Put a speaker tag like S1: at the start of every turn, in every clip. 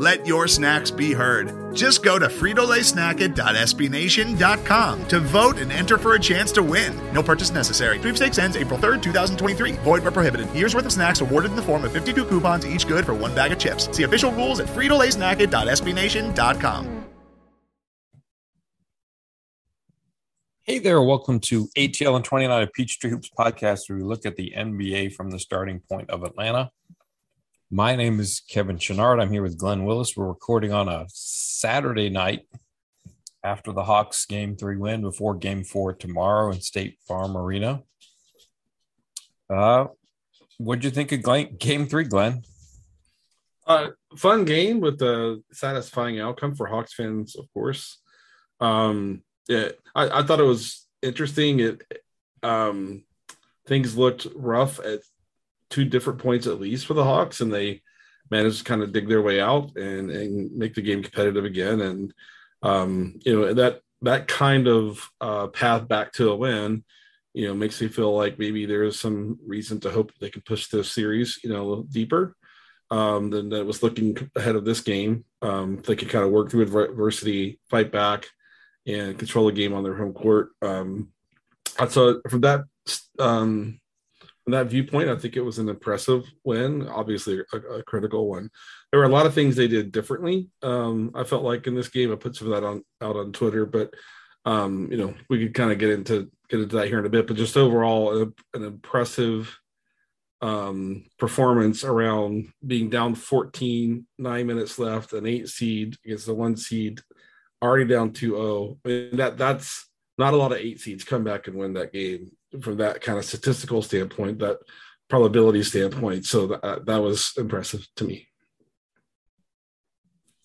S1: Let your snacks be heard. Just go to fritolaysnacket.sbnation.com to vote and enter for a chance to win. No purchase necessary. Sweepstakes ends April 3rd, 2023. Void where prohibited. Year's worth of snacks awarded in the form of 52 coupons, each good for one bag of chips. See official rules at fritolaysnacket.sbnation.com.
S2: Hey there, welcome to ATL and 29 of Peachtree Hoops podcast, where we look at the NBA from the starting point of Atlanta. My name is Kevin Chenard. I'm here with Glen Willis. We're recording on a Saturday night after the Hawks game three win before game four tomorrow in State Farm Arena. Uh, what'd you think of Glen, game three, Glen?
S3: Uh, fun game with a satisfying outcome for Hawks fans, of course. Um, yeah, I, I thought it was interesting. It um, things looked rough at two different points at least for the Hawks, and they managed to kind of dig their way out and and make the game competitive again. And um, you know that that kind of uh, path back to a win, you know, makes me feel like maybe there is some reason to hope they can push this series, you know, deeper um, than that was looking ahead of this game. Um, they could kind of work through adversity, fight back, and control the game on their home court. Um, so from that um, from that viewpoint, I think it was an impressive win. Obviously, a, a critical one. There were a lot of things they did differently. Um, I felt like in this game, I put some of that on out on Twitter, but um, you know, we could kind of get into get into that here in a bit. But just overall, a, an impressive um, performance around being down 14, nine minutes left, an eight seed against the one seed, already down 2-0. I mean, that that's not a lot of eight seeds come back and win that game from that kind of statistical standpoint, that probability standpoint. So that that was impressive to me.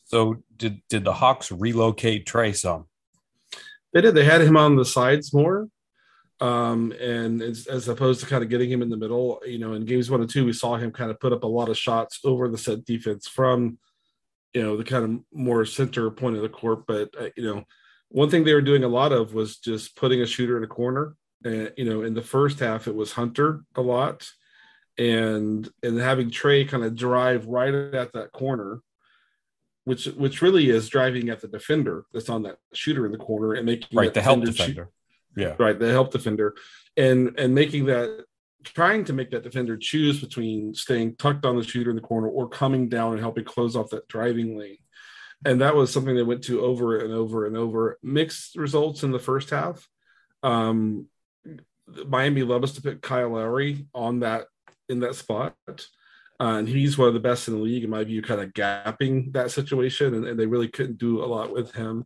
S2: So did did the Hawks relocate Trae some?
S3: They did. They had him on the sides more, um, and as, as, opposed to kind of getting him in the middle. You know, in games one and two, we saw him kind of put up a lot of shots over the set defense from, you know, the kind of more center point of the court. But uh, you know, one thing they were doing a lot of was just putting a shooter in a corner and you know, in the first half, it was Hunter a lot, and and having Trae kind of drive right at that corner, which which really is driving at the defender that's on that shooter in the corner and making
S2: right the help defender, shoot,
S3: yeah, right the help defender, and and making that trying to make that defender choose between staying tucked on the shooter in the corner or coming down and helping close off that driving lane. And that was something they went to over and over and over. Mixed results in the first half. Um, Miami loves to pick Kyle Lowry on that in that spot. Uh, and he's one of the best in the league, in my view, kind of gapping that situation, and, and they really couldn't do a lot with him.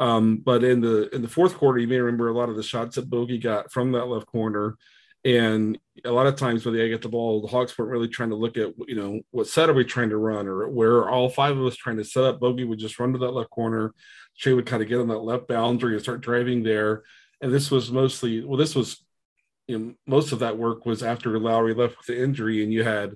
S3: Um, but in the in the fourth quarter, you may remember a lot of the shots that Bogey got from that left corner, and a lot of times when they get the ball, the Hawks weren't really trying to look at you know what set are we trying to run, or where are all five of us trying to set up. Bogey would just run to that left corner. Trae would kind of get on that left boundary and start driving there. And this was mostly well, this was you know, most of that work was after Lowry left with the injury, and you had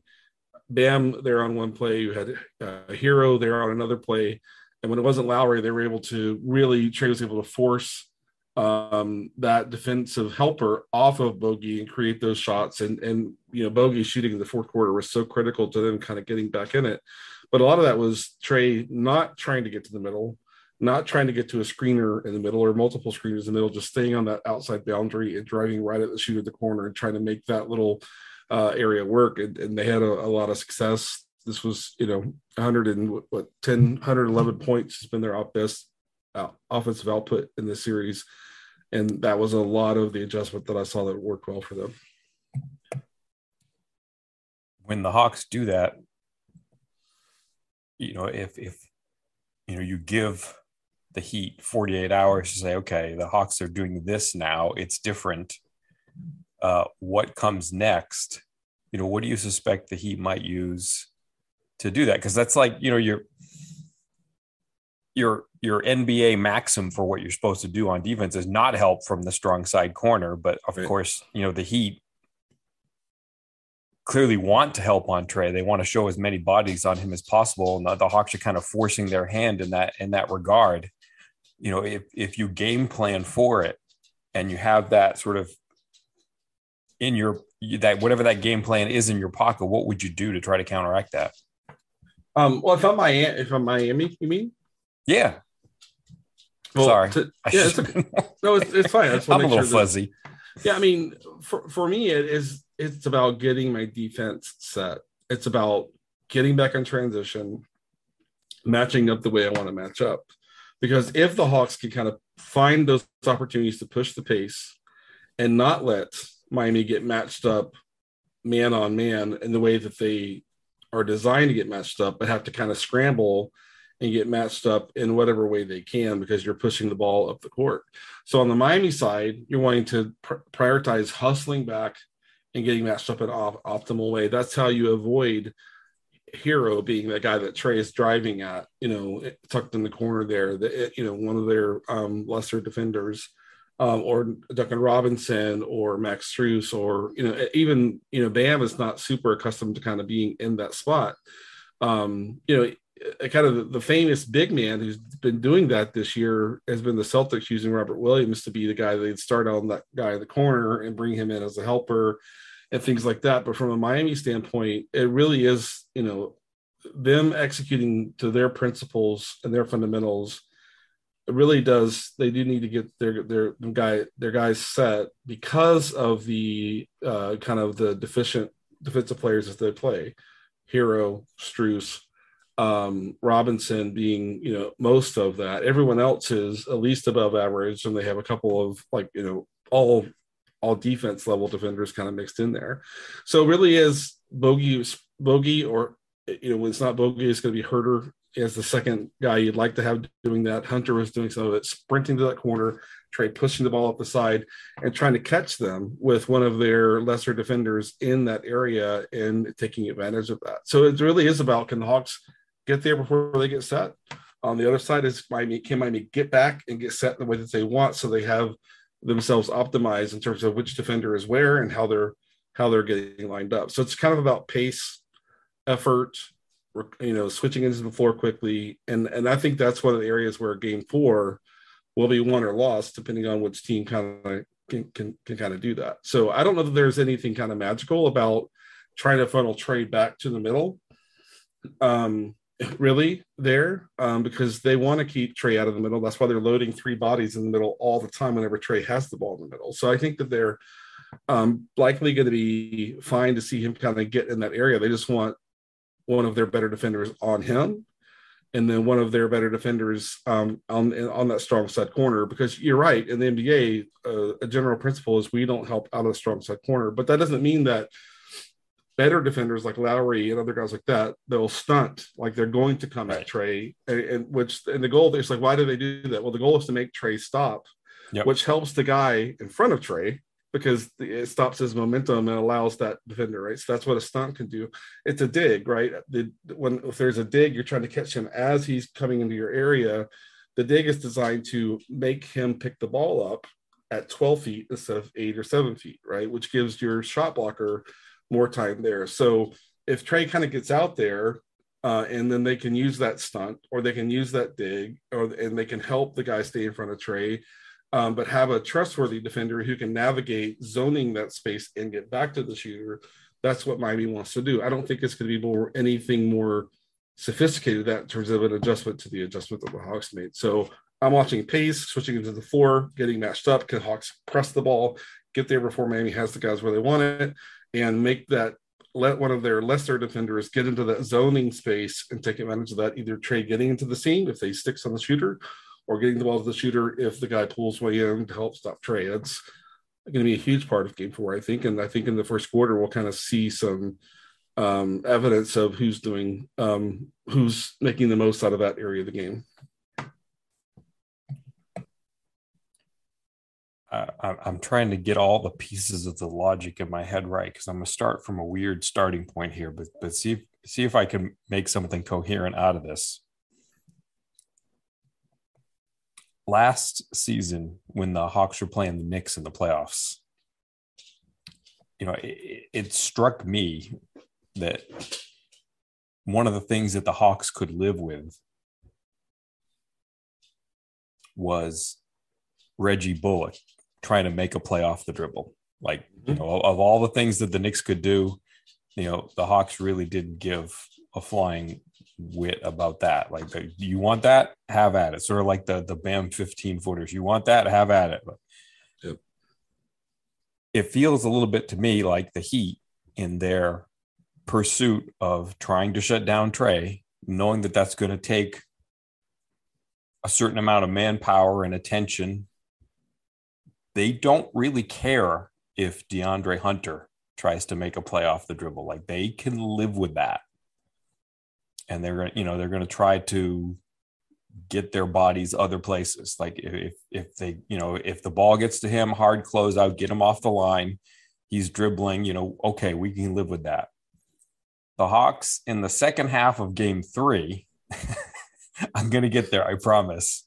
S3: Bam there on one play, you had uh, a Herro there on another play, and when it wasn't Lowry, they were able to really Trae was able to force um, that defensive helper off of Bogey and create those shots. And and you know, Bogey shooting in the fourth quarter was so critical to them kind of getting back in it. But a lot of that was Trae not trying to get to the middle, not trying to get to a screener in the middle or multiple screeners in the middle, just staying on that outside boundary and driving right at the shoot at the corner and trying to make that little uh, area work. And, and they had a, a, lot of success. This was, you know, 100 and what 10, 111 points has been their best uh, offensive output in this series. And that was a lot of the adjustment that I saw that worked well for them.
S2: When the Hawks do that, you know, if if you know you give the Heat 48 hours to say, okay, the Hawks are doing this now. It's different. Uh, what comes next? You know, what do you suspect the Heat might use to do that? Because that's like, you know, you're your your NBA maxim for what you're supposed to do on defense is not help from the strong side corner, but of right. course, you know, the Heat clearly want to help on Trae. They want to show as many bodies on him as possible. And the, the, Hawks are kind of forcing their hand in that in that regard. You know, if if you game plan for it and you have that sort of in your that whatever that game plan is in your pocket, what would you do to try to counteract that?
S3: Um, well, if I'm Miami, if I'm Miami, you mean?
S2: Yeah.
S3: Well, Sorry. To, yeah, it's okay. no, it's, it's fine.
S2: I'm a little sure fuzzy.
S3: That, yeah, I mean, for, for me, it is it's about getting my defense set. It's about getting back in transition, matching up the way I want to match up. Because if the Hawks can kind of find those opportunities to push the pace and not let Miami get matched up man on man in the way that they are designed to get matched up, but have to kind of scramble and get matched up in whatever way they can because you're pushing the ball up the court. So on the Miami side, you're wanting to pr- prioritize hustling back and getting matched up in op- optimal way. That's how you avoid Herro being the guy that Trae is driving at, you know, tucked in the corner there, that you know, one of their um, lesser defenders. Um, or Duncan Robinson or Max Strus or you know even you know Bam is not super accustomed to kind of being in that spot. Um, you know kind of the famous big man who's been doing that this year has been the Celtics using Robert Williams to be the guy they'd start on that guy in the corner and bring him in as a helper and things like that. But from a Miami standpoint, it really is, you know, them executing to their principles and their fundamentals. It really does. They do need to get their their guy their guys set because of the uh, kind of the deficient defensive players that they play. Herro Strus, um, Robinson being, you know, most of that. Everyone else is at least above average, and they have a couple of like, you know, all all defense level defenders kind of mixed in there. So really is Bogey Bogey or you know when it's not Bogey, it's going to be Huerter as the second guy you'd like to have doing that. Hunter was doing some of it, sprinting to that corner, Trae pushing the ball up the side and trying to catch them with one of their lesser defenders in that area and taking advantage of that. So it really is about can the Hawks get there before they get set. On the other side is Miami, can Miami get back and get set the way that they want so they have themselves optimized in terms of which defender is where and how they're how they're getting lined up. So it's kind of about pace, effort, you know, switching into the floor quickly. And and I think that's one of the areas where game four will be won or lost, depending on which team kind of can, can, can kind of do that. So I don't know that there's anything kind of magical about trying to funnel Trae back to the middle. Um, really there um, because they want to keep Trae out of the middle. That's why they're loading three bodies in the middle all the time whenever Trae has the ball in the middle. So I think that they're um, likely going to be fine to see him kind of get in that area. They just want one of their better defenders on him and then one of their better defenders um, on on that strong side corner. Because you're right, in the NBA, uh, a general principle is we don't help out of the strong side corner, but that doesn't mean that better defenders like Lowry and other guys like that, they'll stunt like they're going to come right. at Trae, and, and, which and the goal is like, why do they do that? Well, the goal is to make Trae stop, yep. which helps the guy in front of Trae because it stops his momentum and allows that defender, right? So that's what a stunt can do. It's a dig, right? The, when if there's a dig, you're trying to catch him as he's coming into your area. The dig is designed to make him pick the ball up at 12 feet instead of eight or seven feet, right? Which gives your shot blocker more time there. So if Trae kind of gets out there, uh, and then they can use that stunt or they can use that dig, or and they can help the guy stay in front of Trae, um, but have a trustworthy defender who can navigate zoning that space and get back to the shooter. That's what Miami wants to do. I don't think it's going to be more anything more sophisticated that in terms of an adjustment to the adjustment that the Hawks made. So I'm watching pace, switching into the floor, getting matched up. Can Hawks press the ball, get there before Miami has the guys where they want it, and make that let one of their lesser defenders get into that zoning space and take advantage of that. Either Trae getting into the seam if they sticks on the shooter, or getting the ball to the shooter if the guy pulls way in to help stop Trae. That's going to be a huge part of game four, I think. And I think in the first quarter we'll kind of see some um, evidence of who's doing um, who's making the most out of that area of the game.
S2: I'm trying to get all the pieces of the logic in my head right because I'm gonna start from a weird starting point here, but but see if see if I can make something coherent out of this. Last season when the Hawks were playing the Knicks in the playoffs, you know, it, it struck me that one of the things that the Hawks could live with was Reggie Bullock trying to make a play off the dribble. Like, you mm-hmm. know, of all the things that the Knicks could do, you know, the Hawks really didn't give a flying wit about that. Like, you want that, have at it. Sort of like the the Bam 15 footers. You want that, have at it. But yep. it feels a little bit to me like the Heat in their pursuit of trying to shut down Trae, knowing that that's going to take a certain amount of manpower and attention. They don't really care if DeAndre Hunter tries to make a play off the dribble. Like they can live with that. And they're going to, you know, they're going to try to get their bodies other places. Like if if they, you know, if the ball gets to him, hard close out, get him off the line. He's dribbling, you know, okay, we can live with that. The Hawks in the second half of game three, I'm gonna get there, I promise.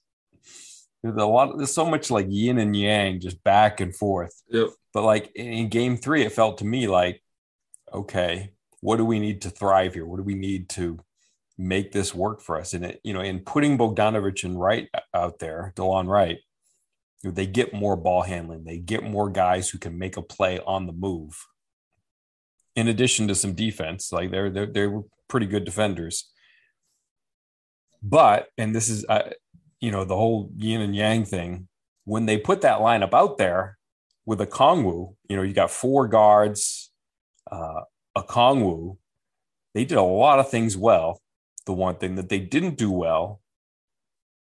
S2: There's a lot. There's so much like yin and yang, just back and forth.
S3: Yep.
S2: But like in game three, it felt to me like, okay, what do we need to thrive here? What do we need to make this work for us? And it, you know, in putting Bogdanovich and Wright out there, Delon Wright, they get more ball handling. They get more guys who can make a play on the move. In addition to some defense, like they're they're they were pretty good defenders. But and this is, uh, you know, the whole yin and yang thing. When they put that lineup out there, with Okongwu, you know, you got four guards, uh, Okongwu. They did a lot of things well. The one thing that they didn't do well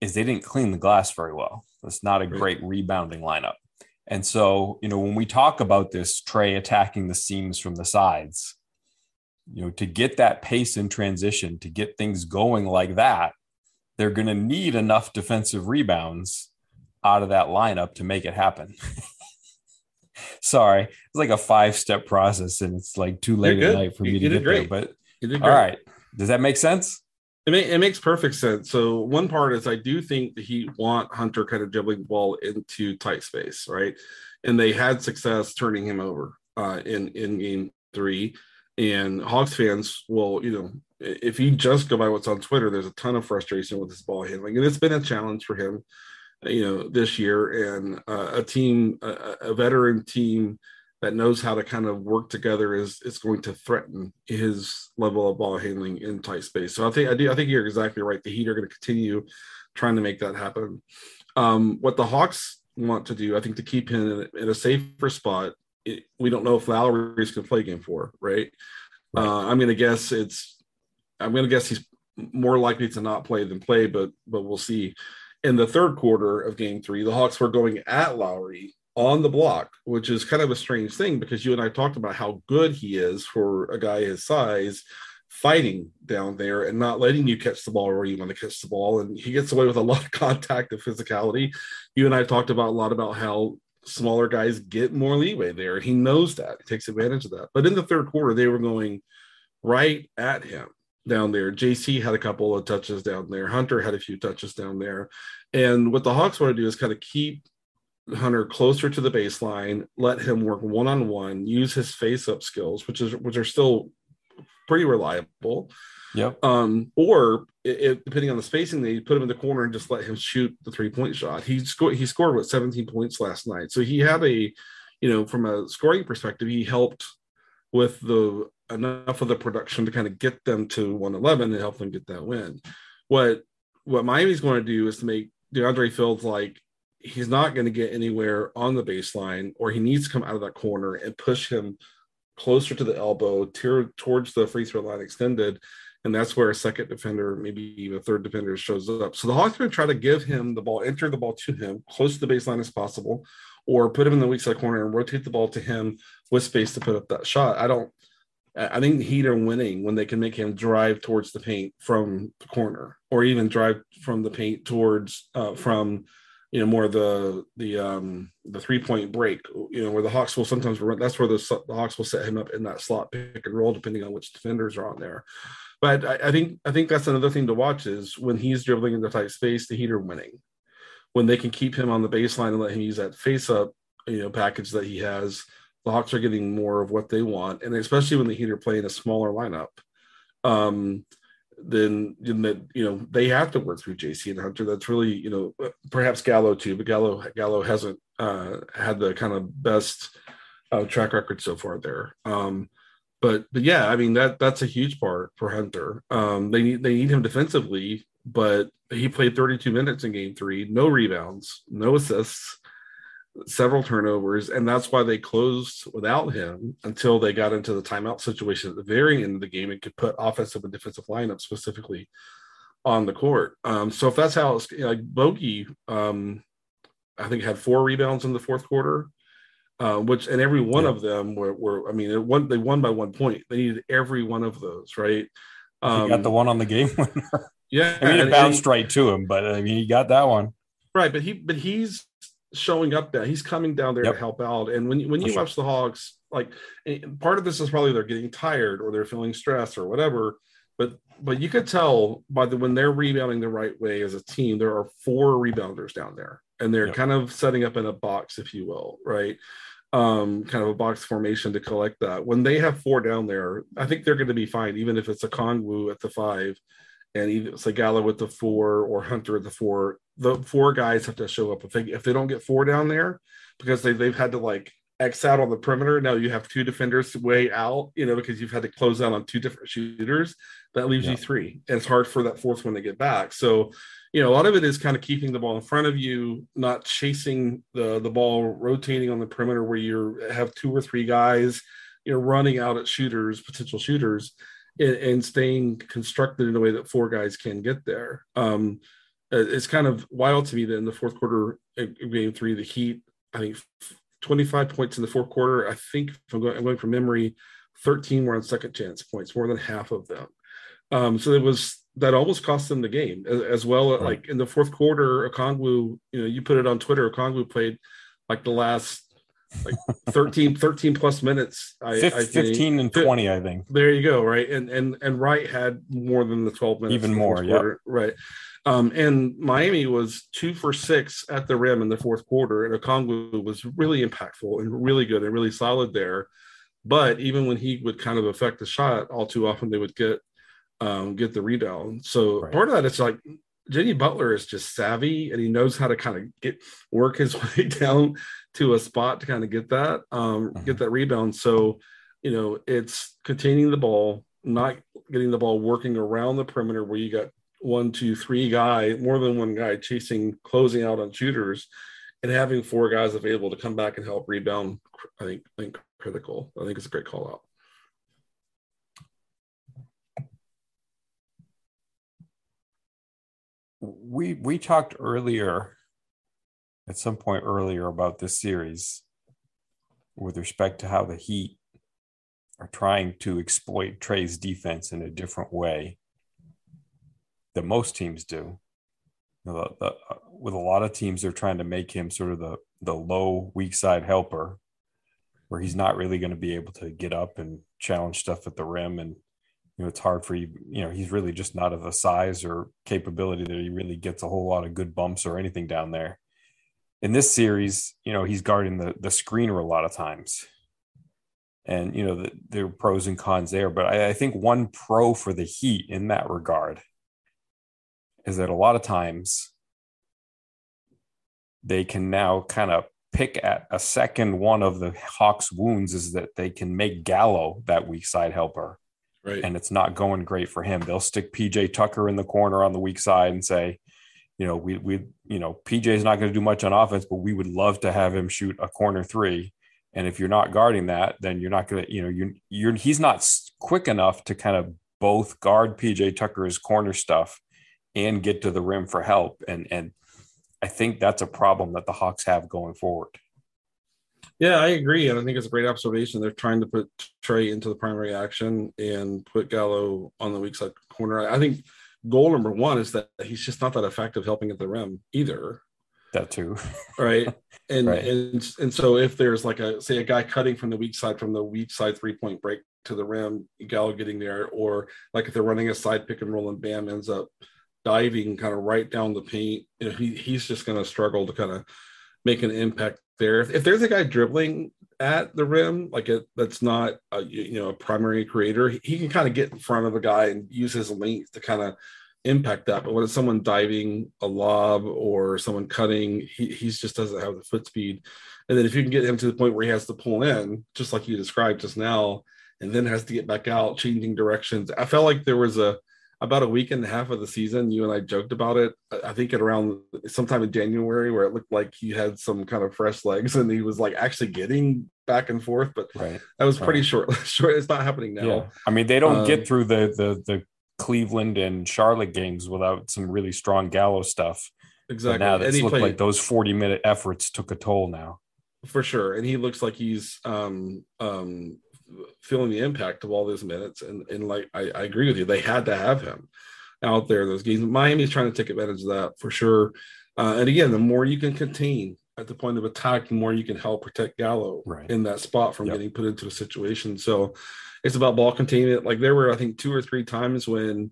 S2: is they didn't clean the glass very well. It's not a great rebounding lineup. And so, you know, when we talk about this Trae attacking the seams from the sides, you know, to get that pace in transition, to get things going like that, they're going to need enough defensive rebounds out of that lineup to make it happen. Sorry, it's like a five step process, and it's like too late at night for me to get great. there. But all right, does that make sense?
S3: It, may, it makes perfect sense. So one part is I do think that he want Hunter kind of dribbling the ball into tight space, right? And they had success turning him over uh, in in game three. And Hawks fans will, you know, if you just go by what's on Twitter, there's a ton of frustration with his ball handling, and it's been a challenge for him you know this year and uh, a team a, a, veteran team that knows how to kind of work together is is going to threaten his level of ball handling in tight space. So i think i do i think you're exactly right. The heat are going to continue trying to make that happen. Um, what the hawks want to do i think to keep him in, in a safer spot it, we don't know if Lowry's going to play game four right, right. Uh, i'm going to guess it's i'm going to guess he's more likely to not play than play but but we'll see. In the third quarter of game three, the Hawks were going at Lowry on the block, which is kind of a strange thing because you and I talked about how good he is for a guy his size fighting down there and not letting you catch the ball where you want to catch the ball. And he gets away with a lot of contact and physicality. You and I talked about a lot about how smaller guys get more leeway there. He knows that. He takes advantage of that. But in the third quarter, they were going right at him down there. JC had a couple of touches down there. Hunter had a few touches down there. And what the Hawks want to do is kind of keep Hunter closer to the baseline, let him work one on one, use his face up skills, which is which are still pretty reliable.
S2: Yep.
S3: Um, or it, depending on the spacing, they put him in the corner and just let him shoot the three point shot. He scored. He scored what 17 points last night. So he had a, you know, from a scoring perspective, he helped with the enough of the production to kind of get them to 111 and help them get that win. What what Miami's going to do is to make DeAndre feels like he's not going to get anywhere on the baseline, or he needs to come out of that corner and push him closer to the elbow, tear towards the free throw line extended. And that's where a second defender, maybe even a third defender, shows up. So the Hawks are going to try to give him the ball, enter the ball to him, close to the baseline as possible, or put him in the weak side corner and rotate the ball to him with space to put up that shot. I don't I think Heat are winning when they can make him drive towards the paint from the corner, or even drive from the paint towards uh, from you know more the the um the three point break. You know where the Hawks will sometimes run. That's where the, the Hawks will set him up in that slot pick and roll, depending on which defenders are on there. But I, I think I think that's another thing to watch is when he's dribbling into tight space, the Heat are winning. when they can keep him on the baseline and let him use that face up, you know, package that he has, the Hawks are getting more of what they want, and especially when the Heat are playing a smaller lineup. Um, then that you know they have to work through JC and Hunter. That's really you know perhaps Gallo too, but Gallo Gallo hasn't uh, had the kind of best uh, track record so far there. Um, but but yeah, I mean that that's a huge part for Hunter. Um, they need they need him defensively, but he played 32 minutes in Game Three, no rebounds, no assists several turnovers, and that's why they closed without him until they got into the timeout situation at the very end of the game and could put offensive and defensive lineup specifically on the court. Um, so if that's how it's you know, like Bogey, um, I think had four rebounds in the fourth quarter, uh, which and every one yeah. of them were, were I mean, it won, they won by one point. They needed every one of those, right?
S2: Um, he got the one on the game winner.
S3: Yeah,
S2: I mean, it bounced and, right to him, but I mean, he got that one.
S3: Right, but he, but he's showing up there. He's coming down there yep. to help out. And when when you sure. watch the Hawks, like part of this is probably they're getting tired or they're feeling stressed or whatever. But but you could tell by the when they're rebounding the right way as a team, there are four rebounders down there, and they're yep. kind of setting up in a box, if you will, right? Um, kind of a box formation to collect that. When they have four down there, I think they're going to be fine, even if it's Okongwu at the five and either Segala with the four or Hunter at the four. The four guys have to show up. If they if they don't get four down there, because they they've had to like X out on the perimeter. Now you have two defenders way out, you know, because you've had to close out on two different shooters. That leaves yeah. you three. And it's hard for that fourth one to get back. So, you know, a lot of it is kind of keeping the ball in front of you, not chasing the the ball, rotating on the perimeter where you have two or three guys, you know, running out at shooters, potential shooters and, and, staying constructed in a way that four guys can get there. Um, it's kind of wild to me that in the fourth quarter game three, the Heat, I think 25 points in the fourth quarter. I think if I'm going, I'm going from memory, 13 were on second chance points, more than half of them. Um, so it was that almost cost them the game as, as well. Right. Like in the fourth quarter, Okongwu, you know, you put it on Twitter. Okongwu played like the last like 13, 13 plus minutes.
S2: I, 15, I 15 and 20, I think.
S3: There you go. Right. And, and, and Wright had more than the 12 minutes.
S2: Even more. Yeah.
S3: Right. Um, and Miami was two for six at the rim in the fourth quarter. And Okongwu was really impactful and really good and really solid there. But even when he would kind of affect the shot, all too often they would get um, get the rebound. So right. part of that is like Jimmy Butler is just savvy and he knows how to kind of get work his way down to a spot to kind of get that um, mm-hmm. get that rebound. So you know it's containing the ball, not getting the ball working around the perimeter where you got one, two, three guy, more than one guy chasing, closing out on shooters, and having four guys available to come back and help rebound. I think I think critical. I think it's a great call out.
S2: We we talked earlier at some point earlier about this series with respect to how the Heat are trying to exploit Trae's defense in a different way than most teams do. You know, the, the, with a lot of teams, they're trying to make him sort of the the low weak side helper, where he's not really going to be able to get up and challenge stuff at the rim and you know, it's hard for you, you know, he's really just not of a size or capability that he really gets a whole lot of good bumps or anything down there. In this series, you know, he's guarding the the screener a lot of times. And, you know, the, there are pros and cons there. But I, I think one pro for the Heat in that regard is that a lot of times they can now kind of pick at a second one of the Hawks' wounds is that they can make Gallo that weak side helper
S3: right.
S2: and it's not going great for him. They'll stick PJ Tucker in the corner on the weak side and say, you know, we we you know PJ is not going to do much on offense, but we would love to have him shoot a corner three. And if you're not guarding that, then you're not going to, you know, you're you're he's not quick enough to kind of both guard PJ Tucker's corner stuff and get to the rim for help. And and I think that's a problem that the Hawks have going forward.
S3: Yeah, I agree, and I think it's a great observation. They're trying to put Trae into the primary action and put Gallo on the weak side corner. I think goal number one is that he's just not that effective helping at the rim either.
S2: That too,
S3: right? And right. and and so if there's like a say a guy cutting from the weak side from the weak side three point break to the rim, Gallo getting there, or like if they're running a side pick and roll and Bam ends up diving kind of right down the paint, you know, he he's just going to struggle to kind of make an impact there. If, if, there's a guy dribbling at the rim, like it, that's not a, you know a primary creator, he, he can kind of get in front of a guy and use his length to kind of impact that. But when it's someone diving a lob or someone cutting, he he just doesn't have the foot speed. And then if you can get him to the point where he has to pull in, just like you described just now, and then has to get back out, changing directions. I felt like there was a about a week and a half of the season. You and I joked about it. I think at around sometime in January, where it looked like he had some kind of fresh legs and he was like actually getting back and forth. But right. that was pretty right. short. Short. It's not happening now. Yeah.
S2: I mean, they don't um, get through the the the Cleveland and Charlotte games without some really strong Gallo stuff.
S3: Exactly.
S2: But now it's looked like those 40 minute efforts took a toll now.
S3: For sure. And he looks like he's um um feeling the impact of all those minutes. And and like I, I agree with you, they had to have him out there those games. Miami's trying to take advantage of that for sure. Uh, and again, the more you can contain at the point of attack, the more you can help protect Gallo
S2: right.
S3: in that spot from yep. getting put into a situation. So it's about ball containment. Like there were, I think, two or three times when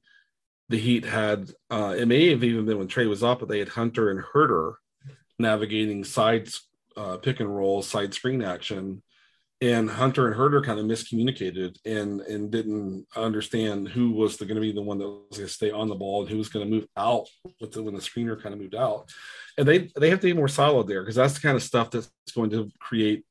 S3: the Heat had, uh, it may have even been when Trae was up, but they had Hunter and Huerter navigating sides, uh, pick and roll, side screen action. And Hunter and Huerter kind of miscommunicated and and didn't understand who was going to be the one that was going to stay on the ball and who was going to move out with the, when the screener kind of moved out. And they they have to be more solid there because that's the kind of stuff that's going to create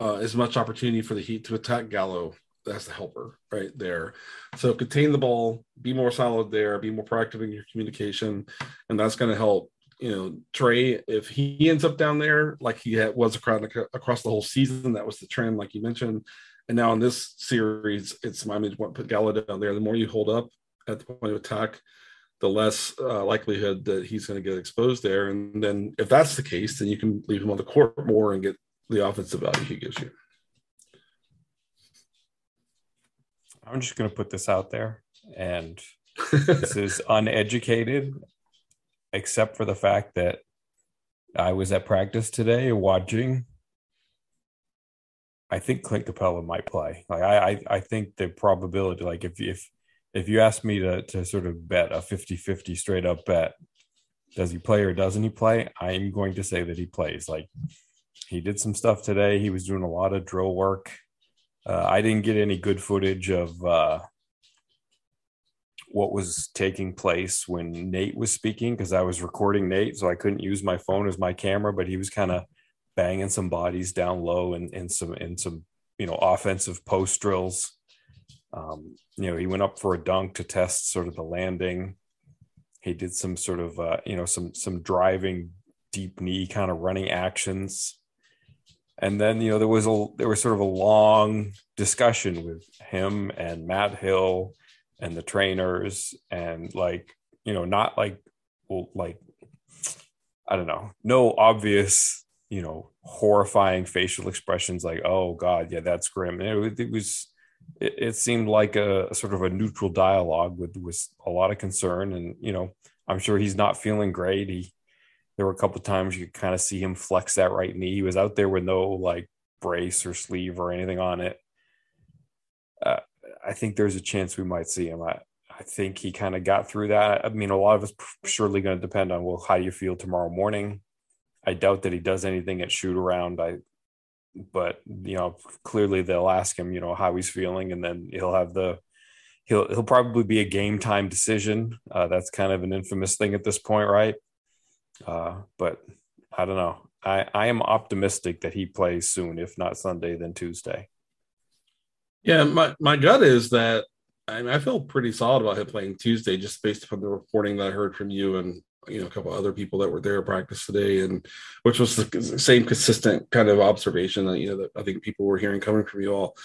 S3: uh, as much opportunity for the Heat to attack Gallo that's the helper right there. So contain the ball, be more solid there, be more proactive in your communication, and that's going to help. You know, Trae, if he ends up down there like he had, was across, across the whole season, that was the trend, like you mentioned. And now in this series, it's Miami's put Gallo down there. The more you hold up at the point of attack, the less uh, likelihood that he's going to get exposed there. And then if that's the case, then you can leave him on the court more and get the offensive value he gives you.
S2: I'm just going to put this out there, and this is uneducated, except for the fact that I was at practice today watching. I think Clint Capela might play. Like I, I, I think the probability, like if if if you ask me to to sort of bet a 50-50 straight up bet, does he play or doesn't he play? I'm going to say that he plays. Like he did some stuff today. He was doing a lot of drill work. Uh, I didn't get any good footage of uh, what was taking place when Nate was speaking because I was recording Nate, so I couldn't use my phone as my camera. But he was kind of banging some bodies down low and, some and some you know offensive post drills. Um, you know, he went up for a dunk to test sort of the landing. He did some sort of uh, you know some some driving deep knee kind of running actions and then you know there was a there was sort of a long discussion with him and Matt Hill and the trainers and like you know not like well like I don't know no obvious you know horrifying facial expressions like oh god yeah that's grim it, it was it, it, seemed like a, a sort of a neutral dialogue with with a lot of concern and you know I'm sure he's not feeling great he there were a couple times you could kind of see him flex that right knee. He was out there with no like brace or sleeve or anything on it. Uh, I think there's a chance we might see him. I, I think he kind of got through that. I mean, a lot of it's surely going to depend on well, how do you feel tomorrow morning. I doubt that he does anything at shoot around. I, but you know, clearly they'll ask him, you know, how he's feeling, and then he'll have the, he'll he'll probably be a game time decision. Uh, that's kind of an infamous thing at this point, right? Uh, but I don't know. I, I am optimistic that he plays soon, if not Sunday, then Tuesday.
S3: Yeah, my, my gut is that I, mean, I feel pretty solid about him playing Tuesday, just based upon the reporting that I heard from you and you know a couple other people that were there at practice today, and which was the same consistent kind of observation that you know that I think people were hearing coming from you all.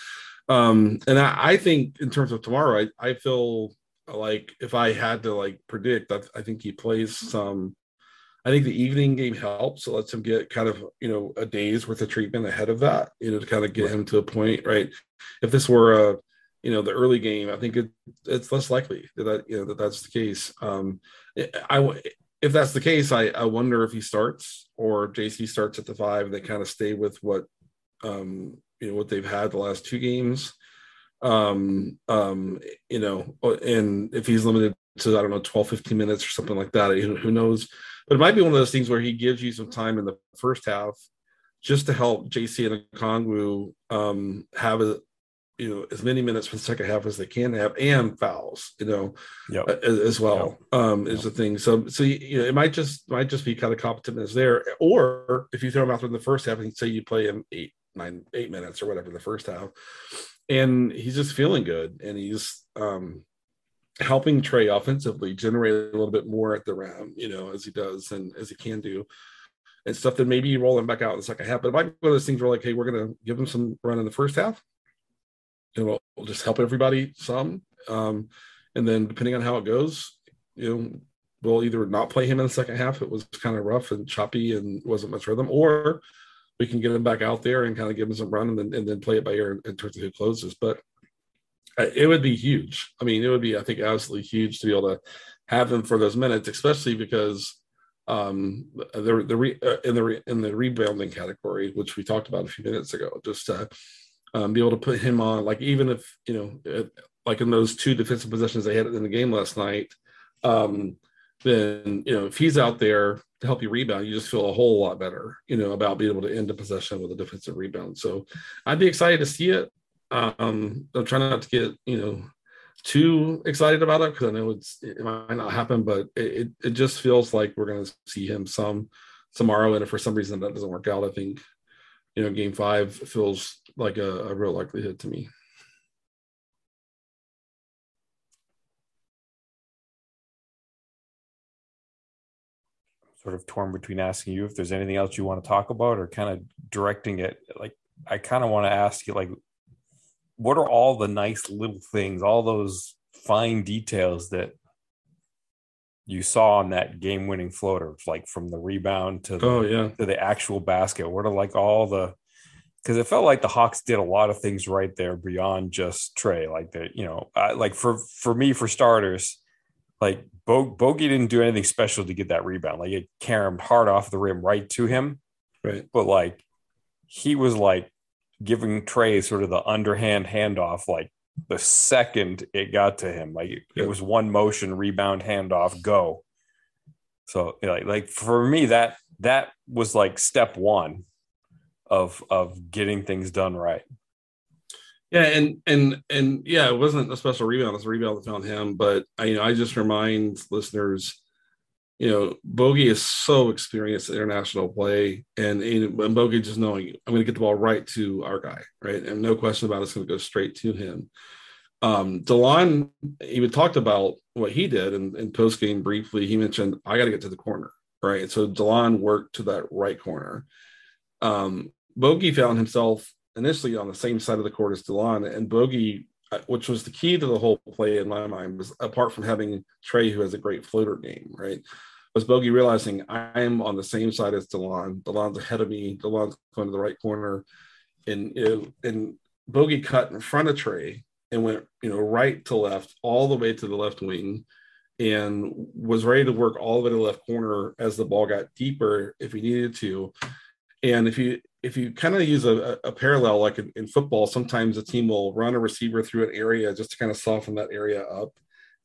S3: Um, and I, I think in terms of tomorrow, I, I feel like if I had to like predict, I, I think he plays some I think the evening game helps. It lets him get kind of, you know, a day's worth of treatment ahead of that, you know, to kind of get him to a point, right? If this were a, you know, the early game, I think it, it's less likely that, that, you know, that that's the case. Um, I, if that's the case, I, I wonder if he starts or JC starts at the five and they kind of stay with what, um, you know, what they've had the last two games um um you know and if he's limited to I don't know 12, 15 minutes or something like that. Who knows? But it might be one of those things where he gives you some time in the first half just to help JC and Okongwu um, have a you know as many minutes for the second half as they can have and fouls you know yep. as, as, well yep. um is yep. the thing so so you know it might just might just be kind of competentness there or if you throw him out there in the first half and say you play him eight nine eight minutes or whatever the first half and he's just feeling good and he's um helping Trae offensively generate a little bit more at the rim, you know, as he does and as he can do, and stuff that maybe you roll him back out in the second half. But it might be one of those things where like, hey, we're gonna give him some run in the first half. You know, we'll just help everybody some. Um, and then depending on how it goes, you know, we'll either not play him in the second half. It was kind of rough and choppy and wasn't much rhythm, or we can get him back out there and kind of give him some run and then, and then play it by ear in terms of who closes. But it would be huge. I mean, it would be, I think, absolutely huge to be able to have him for those minutes, especially because um, the the re, uh, in the re, in the rebounding category, which we talked about a few minutes ago, just to um, be able to put him on, like even if you know, it, like in those two defensive possessions they had in the game last night, um, then you know if he's out there to help you rebound, you just feel a whole lot better, you know, about being able to end a possession with a defensive rebound. So I'd be excited to see it. Um, I'm trying not to get you know too excited about it because I know it's it might not happen, but it, it just feels like we're going to see him some tomorrow, and if for some reason that doesn't work out, I think you know game five feels like a, a real likelihood to me.
S2: Sort of torn between asking you if there's anything else you want to talk about, or kind of directing it. Like I kind of want to ask you, like what are all the nice little things, all those fine details that you saw on that game winning floater, like from the rebound to the,
S3: oh, yeah.
S2: to the actual basket? What are like all the because it felt like the Hawks did a lot of things right there beyond just Trae. Like that, you know, I, like for for me, for starters, like Bo- Bogey didn't do anything special to get that rebound. Like it caromed hard off the rim right to him,
S3: right?
S2: But like he was like giving Trae sort of the underhand handoff like the second it got to him. Like it was one motion, rebound, handoff, go. So like like for me that that was like step one of of getting things done right.
S3: Yeah, and and and yeah, it wasn't a special rebound; it's a rebound that found him. But I, you know, I just remind listeners you know, Bogey is so experienced in international play, and, and Bogey just knowing I'm going to get the ball right to our guy, right, and no question about it, it's going to go straight to him. Um, Delon even talked about what he did in, in post game briefly. He mentioned I got to get to the corner, right? So Delon worked to that right corner. Um, Bogey found himself initially on the same side of the court as Delon, and Bogey, which was the key to the whole play in my mind, was apart from having Trae, who has a great floater game, right? was Bogey realizing I'm on the same side as Delon. Delon's ahead of me. Delon's going to the right corner, and it, and Bogey cut in front of Trae and went you know right to left all the way to the left wing, and was ready to work all the way to the left corner as the ball got deeper if he needed to. And if you if you kind of use a, a parallel like in, in football, sometimes a team will run a receiver through an area just to kind of soften that area up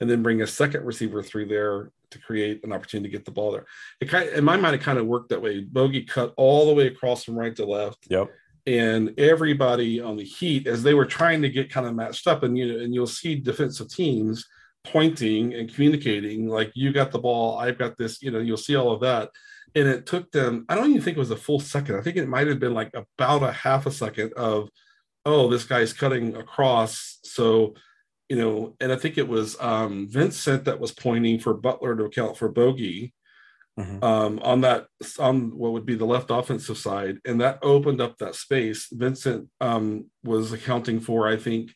S3: and then bring a second receiver through there to create an opportunity to get the ball there. It kind of, in my mind, it kind of worked that way. Bogey cut all the way across from right to left.
S2: Yep.
S3: And everybody on the Heat, as they were trying to get kind of matched up, and you know, and you'll see defensive teams pointing and communicating like you got the ball, I've got this. You know, you'll see all of that. And it took them. I don't even think it was a full second. I think it might have been like about a half a second of, oh, this guy's cutting across. So you know, and I think it was um, Vincent that was pointing for Butler to account for Bogey mm-hmm. um, on that on what would be the left offensive side, and that opened up that space. Vincent um, was accounting for, I think,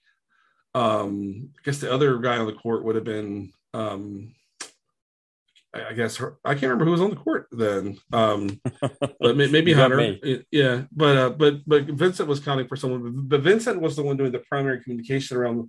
S3: um, I guess the other guy on the court would have been, um, I guess her, I can't remember who was on the court then, um, but maybe Hunter, yeah. But uh, but but Vincent was counting for someone, but Vincent was the one doing the primary communication around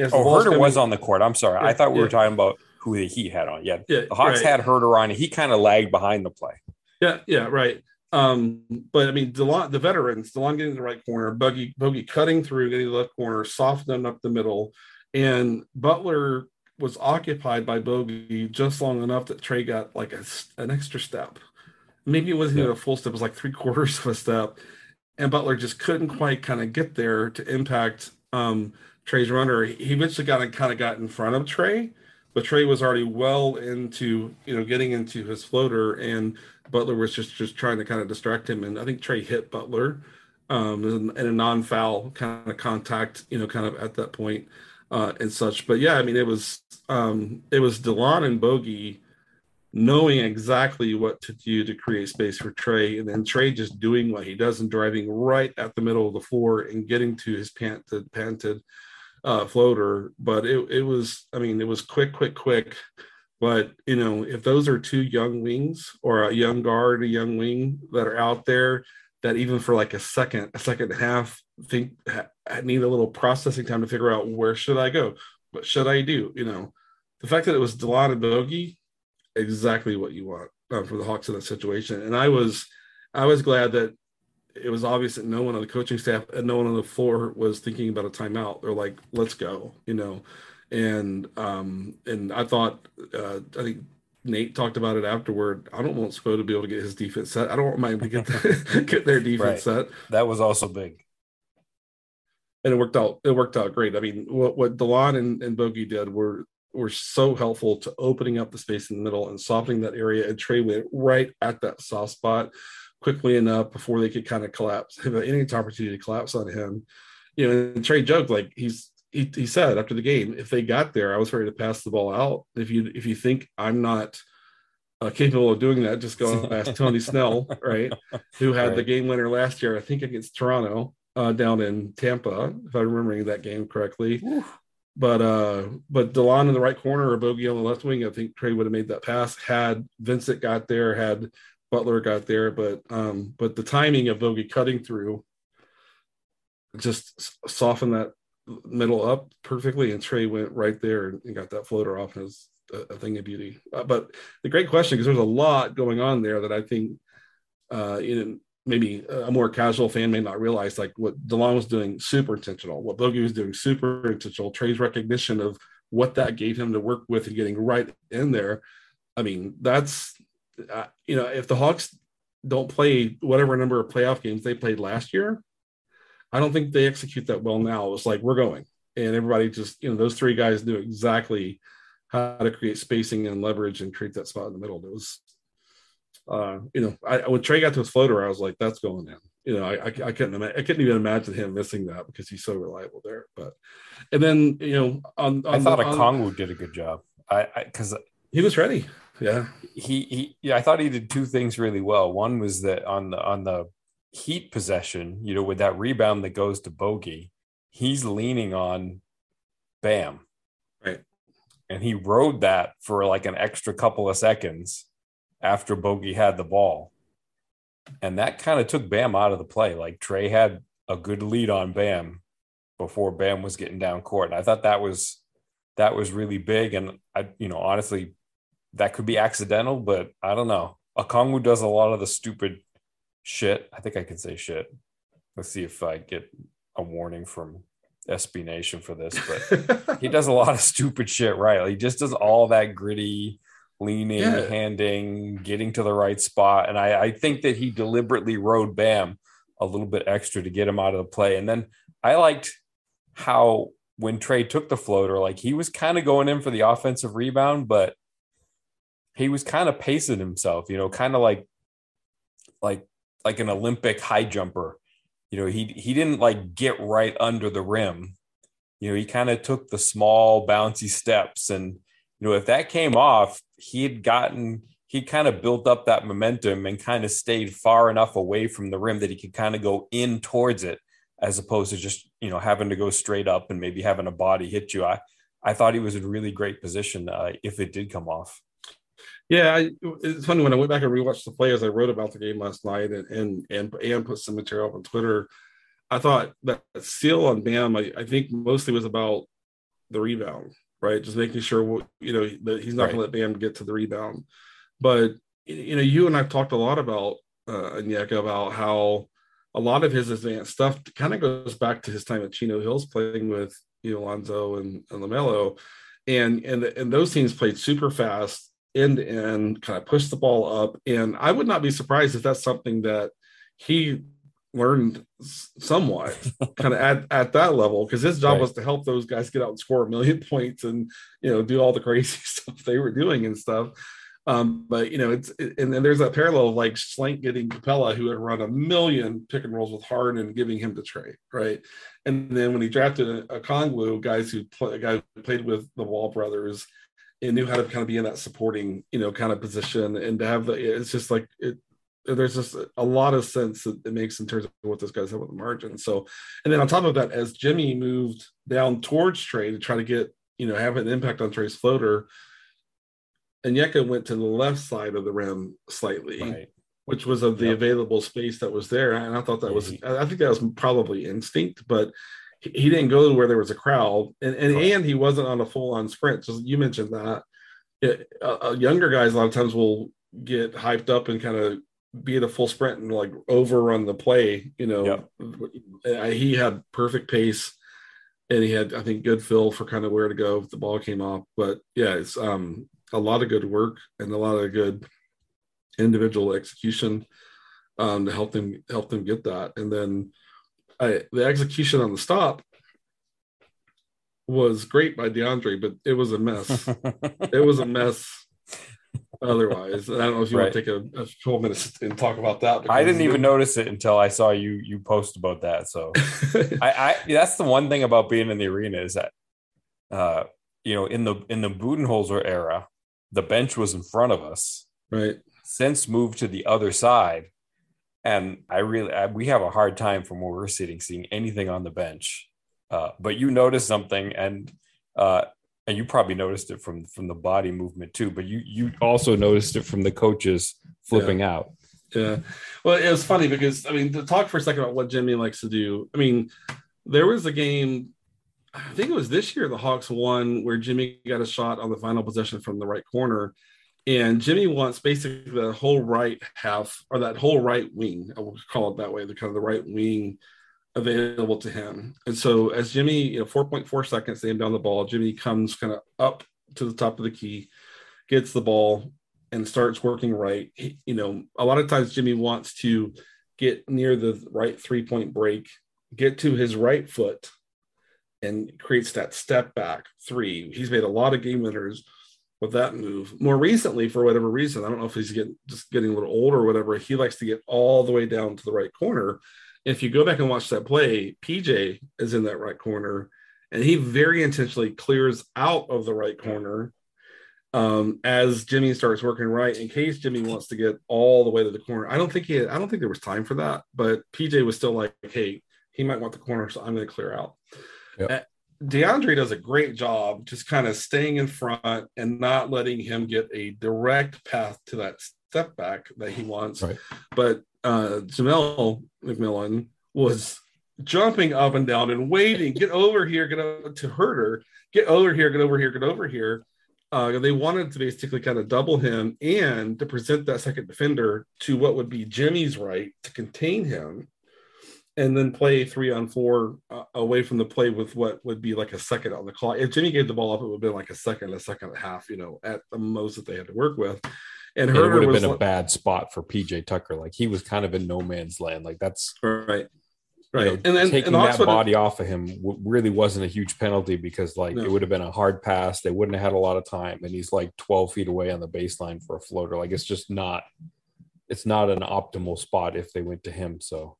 S2: Yes, oh, Huerter was on the court. I'm sorry. Yeah, I thought we yeah. were talking about who the Heat had on. Yeah, yeah the Hawks right. had Huerter on. He kind of lagged behind the play.
S3: Yeah, yeah, right. Um, but I mean, Delon, the veterans, Delon getting the right corner, Buggy Bogey cutting through, getting the left corner, softening up the middle, and Butler was occupied by Bogey just long enough that Trae got like a, an extra step. Maybe it wasn't even a full step; it was like three quarters of a step, and Butler just couldn't quite kind of get there to impact um, Trae's runner. He eventually got kind of got in front of Trae, but Trae was already well into you know getting into his floater, and Butler was just just trying to kind of distract him. And I think Trey hit Butler um, in, in a non-foul kind of contact, you know, kind of at that point uh, and such. But yeah, I mean, it was um, it was Delon and Bogey knowing exactly what to do to create space for Trae, and then Trae just doing what he does and driving right at the middle of the floor and getting to his panted panted uh, floater. But it it was, I mean, it was quick, quick, quick. But you know, if those are two young wings or a young guard, a young wing that are out there that even for like a second, a second and a half, think I need a little processing time to figure out where should I go, what should I do? You know, the fact that it was Delon and Bogey, exactly what you want uh, for the Hawks in that situation. And I was, I was glad that it was obvious that no one on the coaching staff and no one on the floor was thinking about a timeout. They're like, let's go, you know. And um, and I thought uh, I think Nate talked about it afterward. I don't want Spo to be able to get his defense set. I don't want Miami to get, the, get their defense right. set.
S2: That was also big.
S3: And it worked out. It worked out great. I mean, what what Delon and, and Bogey did were were so helpful to opening up the space in the middle and softening that area. And Trae went right at that soft spot quickly enough before they could kind of collapse, have any opportunity to collapse on him. You know, and Trae joked like he's he, he said after the game, if they got there, I was ready to pass the ball out. If you if you think I'm not uh, capable of doing that, just go ask Tony Snell, right? Who had right. the game winner last year, I think against Toronto uh, down in Tampa, if I'm remembering that game correctly. But uh, but Delon in the right corner or Bogey on the left wing, I think Trae would have made that pass had Vincent got there, had Butler got there, but um, but the timing of Bogey cutting through just softened that middle up perfectly, and Trae went right there and got that floater off as a, a thing of beauty. Uh, but the great question, because there's a lot going on there that I think, uh, you know, maybe a more casual fan may not realize, like what Delon was doing, super intentional. What Bogey was doing, super intentional. Trae's recognition of what that gave him to work with and getting right in there. I mean, that's uh, you know, if the Hawks don't play whatever number of playoff games they played last year, I don't think they execute that well now. It was like we're going, and everybody just you know those three guys knew exactly how to create spacing and leverage and create that spot in the middle. It was, uh, you know, I, when Trae got to his floater, I was like, that's going in. You know, I, I, I couldn't I couldn't even imagine him missing that because he's so reliable there. But and then you know, on, on
S2: I thought the, Okongwu did a good job. I because
S3: he was ready. Yeah,
S2: he he yeah. I thought he did two things really well. One was that on the on the Heat possession, you know, with that rebound that goes to Bogey, he's leaning on Bam.
S3: Right.
S2: And he rode that for like an extra couple of seconds after Bogey had the ball. And that kind of took Bam out of the play. Like Trae had a good lead on Bam before Bam was getting down court. And I thought that was that was really big. And I, you know, honestly, that could be accidental, but I don't know. Okongwu does a lot of the stupid shit. I think I can say shit. Let's see if I get a warning from SB Nation for this, but he does a lot of stupid shit, right? He just does all that gritty, leaning, yeah. handing, getting to the right spot. And I, I think that he deliberately rode Bam a little bit extra to get him out of the play. And then I liked how when Trae took the floater, like he was kind of going in for the offensive rebound, but he was kind of pacing himself, you know, kind of like like like an Olympic high jumper. You know, he he didn't like get right under the rim. You know, he kind of took the small bouncy steps and you know, if that came off, he had gotten he kind of built up that momentum and kind of stayed far enough away from the rim that he could kind of go in towards it as opposed to just, you know, having to go straight up and maybe having a body hit you. I I thought he was in really great position uh, if it did come off.
S3: Yeah, I, it's funny when I went back and rewatched the play as I wrote about the game last night and and and, and put some material up on Twitter. I thought that seal on Bam, I, I think mostly was about the rebound, right? Just making sure you know that he's not right. going to let Bam get to the rebound. But you know, you and I've talked a lot about uh, Onyeka about how a lot of his advanced stuff kind of goes back to his time at Chino Hills playing with you know, Lonzo and, and LaMelo and and and those teams played super fast end to end, kind of pushed the ball up. And I would not be surprised if that's something that he learned somewhat kind of at, at that level because his job right. was to help those guys get out and score a million points and you know do all the crazy stuff they were doing and stuff um, but you know it's it, and then there's that parallel of like Schlenk getting Capela who had run a million pick and rolls with Harden and giving him to Trae right and then when he drafted a, Okongwu guys who play, a guy who played with the Ball brothers and knew how to kind of be in that supporting you know kind of position and to have the it's just like it there's just a lot of sense that it makes in terms of what those guys have with the margin. So, and then on top of that, as Jimmy moved down towards Trae to try to get, you know, have an impact on Trae's floater, Onyeka went to the left side of the rim slightly, right. which was of the yep. available space that was there. And I thought that was, I think that was probably instinct, but he didn't go to where there was a crowd and, and, right. and he wasn't on a full on sprint. So you mentioned that it, uh, younger guys a lot of times will get hyped up and kind of be at a full sprint and like overrun the play. You know, yep. he had perfect pace and he had, I think, good feel for kind of where to go if the ball came off. But yeah, it's um, a lot of good work and a lot of good individual execution um, to help them help them get that. And then I, the execution on the stop was great by DeAndre, but it was a mess. it was a mess otherwise. I don't know if you right. want to take a, a couple minutes and talk about that.
S2: I didn't even notice it until I saw you you post about that. So I, I that's the one thing about being in the arena is that uh you know in the in the Budenholzer era, the bench was in front of us.
S3: Right.
S2: Since moved to the other side. And I really I, we have a hard time from where we're sitting seeing anything on the bench. Uh, but you noticed something and uh, and you probably noticed it from from the body movement too but you you mm-hmm. also noticed it from the coaches flipping
S3: yeah.
S2: out.
S3: Yeah. Well it was funny because i mean to talk for a second about what jimmy likes to do i mean there was a game i think it was this year the hawks won where jimmy got a shot on the final possession from the right corner and jimmy wants basically the whole right half or that whole right wing i will call it that way the kind of the right wing available to him. And so as Jimmy, you know, 4.4 seconds, they down the ball. Jimmy comes kind of up to the top of the key, gets the ball, and starts working right. He, you know, a lot of times Jimmy wants to get near the right three point break, get to his right foot, and creates that step back three. He's made a lot of game winners with that move. More recently, for whatever reason, I don't know if he's getting just getting a little older or whatever, he likes to get all the way down to the right corner if you go back and watch that play, PJ is in that right corner, and he very intentionally clears out of the right corner um, as Jimmy starts working right in case Jimmy wants to get all the way to the corner. I don't think he, had, I don't think there was time for that, but PJ was still like, hey, he might want the corner, so I'm going to clear out. Yep. Uh, DeAndre does a great job just kind of staying in front and not letting him get a direct path to that step back that he wants. Right. But uh, Jamelle McMillan was jumping up and down and waiting, get over here, get over to Huerter, get over here, get over here, get over here. Uh, they wanted to basically kind of double him and to present that second defender to what would be Jimmy's right to contain him and then play three on four uh, away from the play with what would be like a second on the clock. If Jimmy gave the ball up, it would have been like a second, a second and a half, you know, at the most that they had to work with.
S2: And it would have been like, a bad spot for PJ Tucker. Like he was kind of in no man's land. Like that's
S3: right.
S2: Right. You know, and then taking and that body off of him really wasn't a huge penalty because like no. it would have been a hard pass. They wouldn't have had a lot of time. And he's like 12 feet away on the baseline for a floater. Like it's just not, it's not an optimal spot if they went to him. So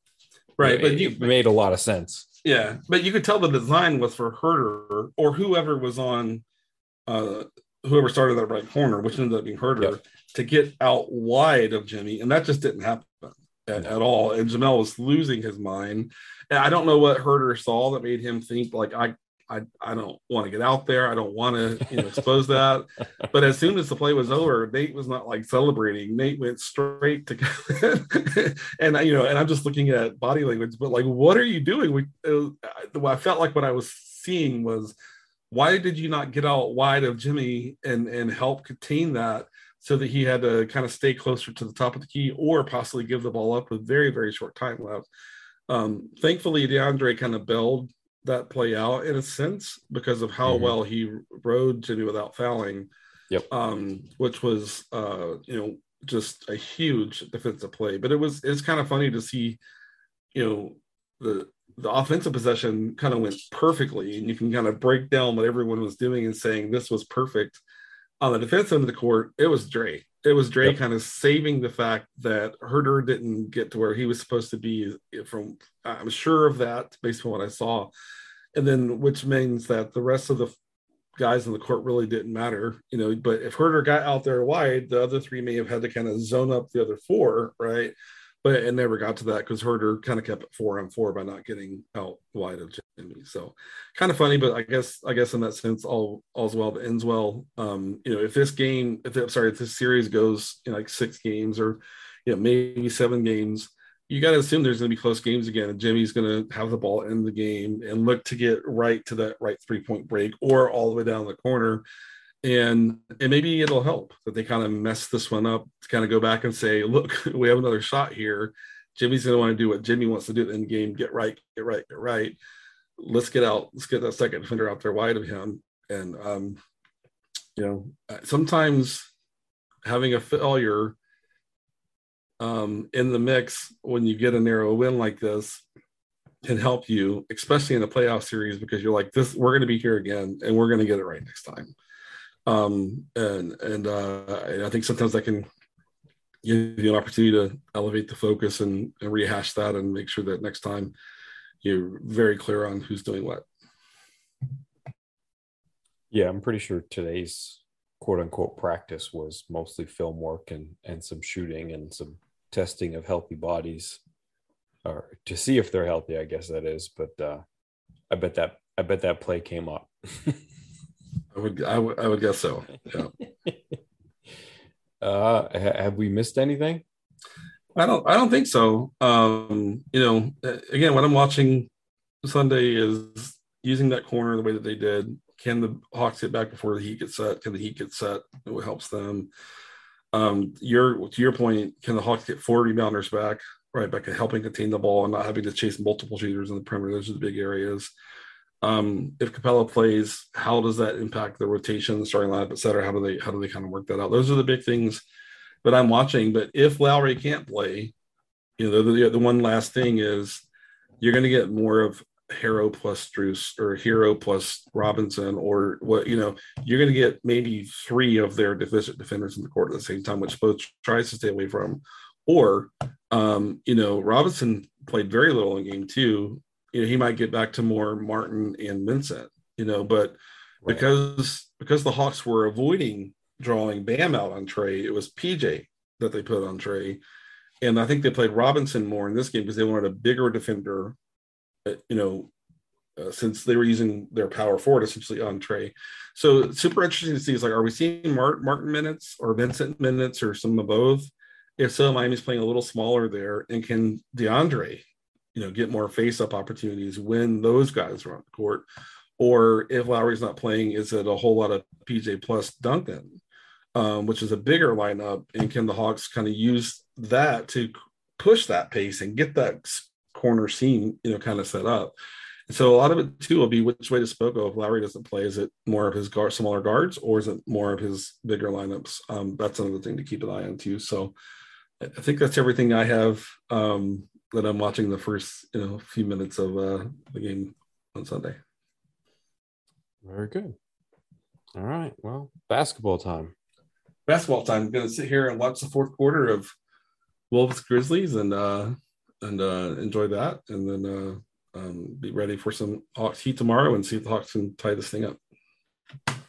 S3: right.
S2: It,
S3: but
S2: you made a lot of sense.
S3: Yeah. But you could tell the design was for Huerter or whoever was on uh whoever started that right corner, which ended up being Huerter. Yep to get out wide of Jimmy, and that just didn't happen at, at all. And Jamelle was losing his mind. And I don't know what Huerter saw that made him think like I I, I don't want to get out there. I don't want to you know, expose that. But as soon as the play was over, Nate was not like celebrating. Nate went straight to, and you know, and I'm just looking at body language. But like, what are you doing? We, uh, was, I felt like what I was seeing was, why did you not get out wide of Jimmy and and help contain that? so that he had to kind of stay closer to the top of the key or possibly give the ball up with very, very short time left. Um, thankfully, DeAndre kind of bailed that play out in a sense because of how
S2: Mhm.
S3: well he rode Jimmy without fouling.
S2: Yep.
S3: Um, which was uh, you know, just a huge defensive play. But it was it's kind of funny to see, you know, the the offensive possession kind of went perfectly, and you can kind of break down what everyone was doing and saying this was perfect. On the defense end of the court, it was Dre. It was Dre
S2: Yep.
S3: kind of saving the fact that Huerter didn't get to where he was supposed to be. From I'm sure of that based on what I saw, and then which means that the rest of the guys in the court really didn't matter, you know. But if Huerter got out there wide, the other three may have had to kind of zone up the other four, right? But it never got to that because Huerter kind of kept it four on four by not getting out wide of Jimmy. So kind of funny, but I guess I guess in that sense, all all's well that ends well. Um, you know, if this game, if I'm sorry, if this series goes in like six games or you know maybe seven games, you got to assume there's going to be close games again, and Jimmy's going to have the ball in the game and look to get right to that right three point break or all the way down the corner. And and maybe it'll help that they kind of mess this one up to kind of go back and say, look, we have another shot here. Jimmy's going to want to do what Jimmy wants to do in the game, get right, get right, get right. Let's get out. Let's get that second defender out there wide of him. And um, you know, sometimes having a failure um, in the mix when you get a narrow win like this can help you, especially in the playoff series, because you're like, this, we're going to be here again and we're going to get it right next time. Um, and, and, uh, I think sometimes that can give you an opportunity to elevate the focus and, and rehash that and make sure that next time you're very clear on who's doing what.
S2: Yeah, I'm pretty sure today's quote unquote practice was mostly film work and and some shooting and some testing of healthy bodies or to see if they're healthy, I guess that is. But uh I bet that I bet that play came up.
S3: I would, I would, I would guess so. Yeah.
S2: uh ha- have we missed anything?
S3: I don't. I don't think so. Um, you know, again, what I'm watching Sunday is using that corner the way that they did. Can the Hawks get back before the Heat gets set? Can the Heat get set? It helps them. Um, your to your point, can the Hawks get four rebounders back? Right back at helping contain the ball and not having to chase multiple shooters in the perimeter. Those are the big areas. Um, if Capela plays, how does that impact the rotation, the starting lineup, et cetera? How do they how do they kind of work that out? Those are the big things that I'm watching. But if Lowry can't play, you know, the, the, one last thing is you're going to get more of Herro plus Strus or Herro plus Robinson, or what, you know, you're going to get maybe three of their deficient defenders in the court at the same time, which both tries to stay away from. Or, um, you know, Robinson played very little in game two. You know, he might get back to more Martin and Vincent, you know, but
S2: Right.
S3: because because the Hawks were avoiding drawing Bam out on Trae, it was PJ that they put on Trae. And I think they played Robinson more in this game because they wanted a bigger defender, uh, you know, uh, since they were using their power forward essentially on Trae. So super interesting to see is like, are we seeing Mart- Martin minutes or Vincent minutes or some of both? If so, Miami's playing a little smaller there. And can DeAndre, you know, get more face up opportunities when those guys are on the court? Or if Lowry's not playing, is it a whole lot of PJ plus Duncan, um, which is a bigger lineup? And can the Hawks kind of use that to push that pace and get that corner seam, you know, kind of set up? And so a lot of it too will be which way to Spoko. If Lowry doesn't play, is it more of his guard, smaller guards, or is it more of his bigger lineups? Um, that's another thing to keep an eye on too. So I think that's everything I have um, that I'm watching the first you know few minutes of uh, the game on Sunday.
S2: Very good. All right. Well, basketball time.
S3: basketball time. I'm going to sit here and watch the fourth quarter of Wolves Grizzlies and uh, and uh, enjoy that, and then uh, um, be ready for some Hawks Heat tomorrow and see if the Hawks can tie this thing up.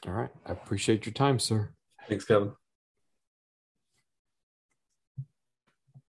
S2: All right. I appreciate your time, sir.
S3: Thanks, Kevin.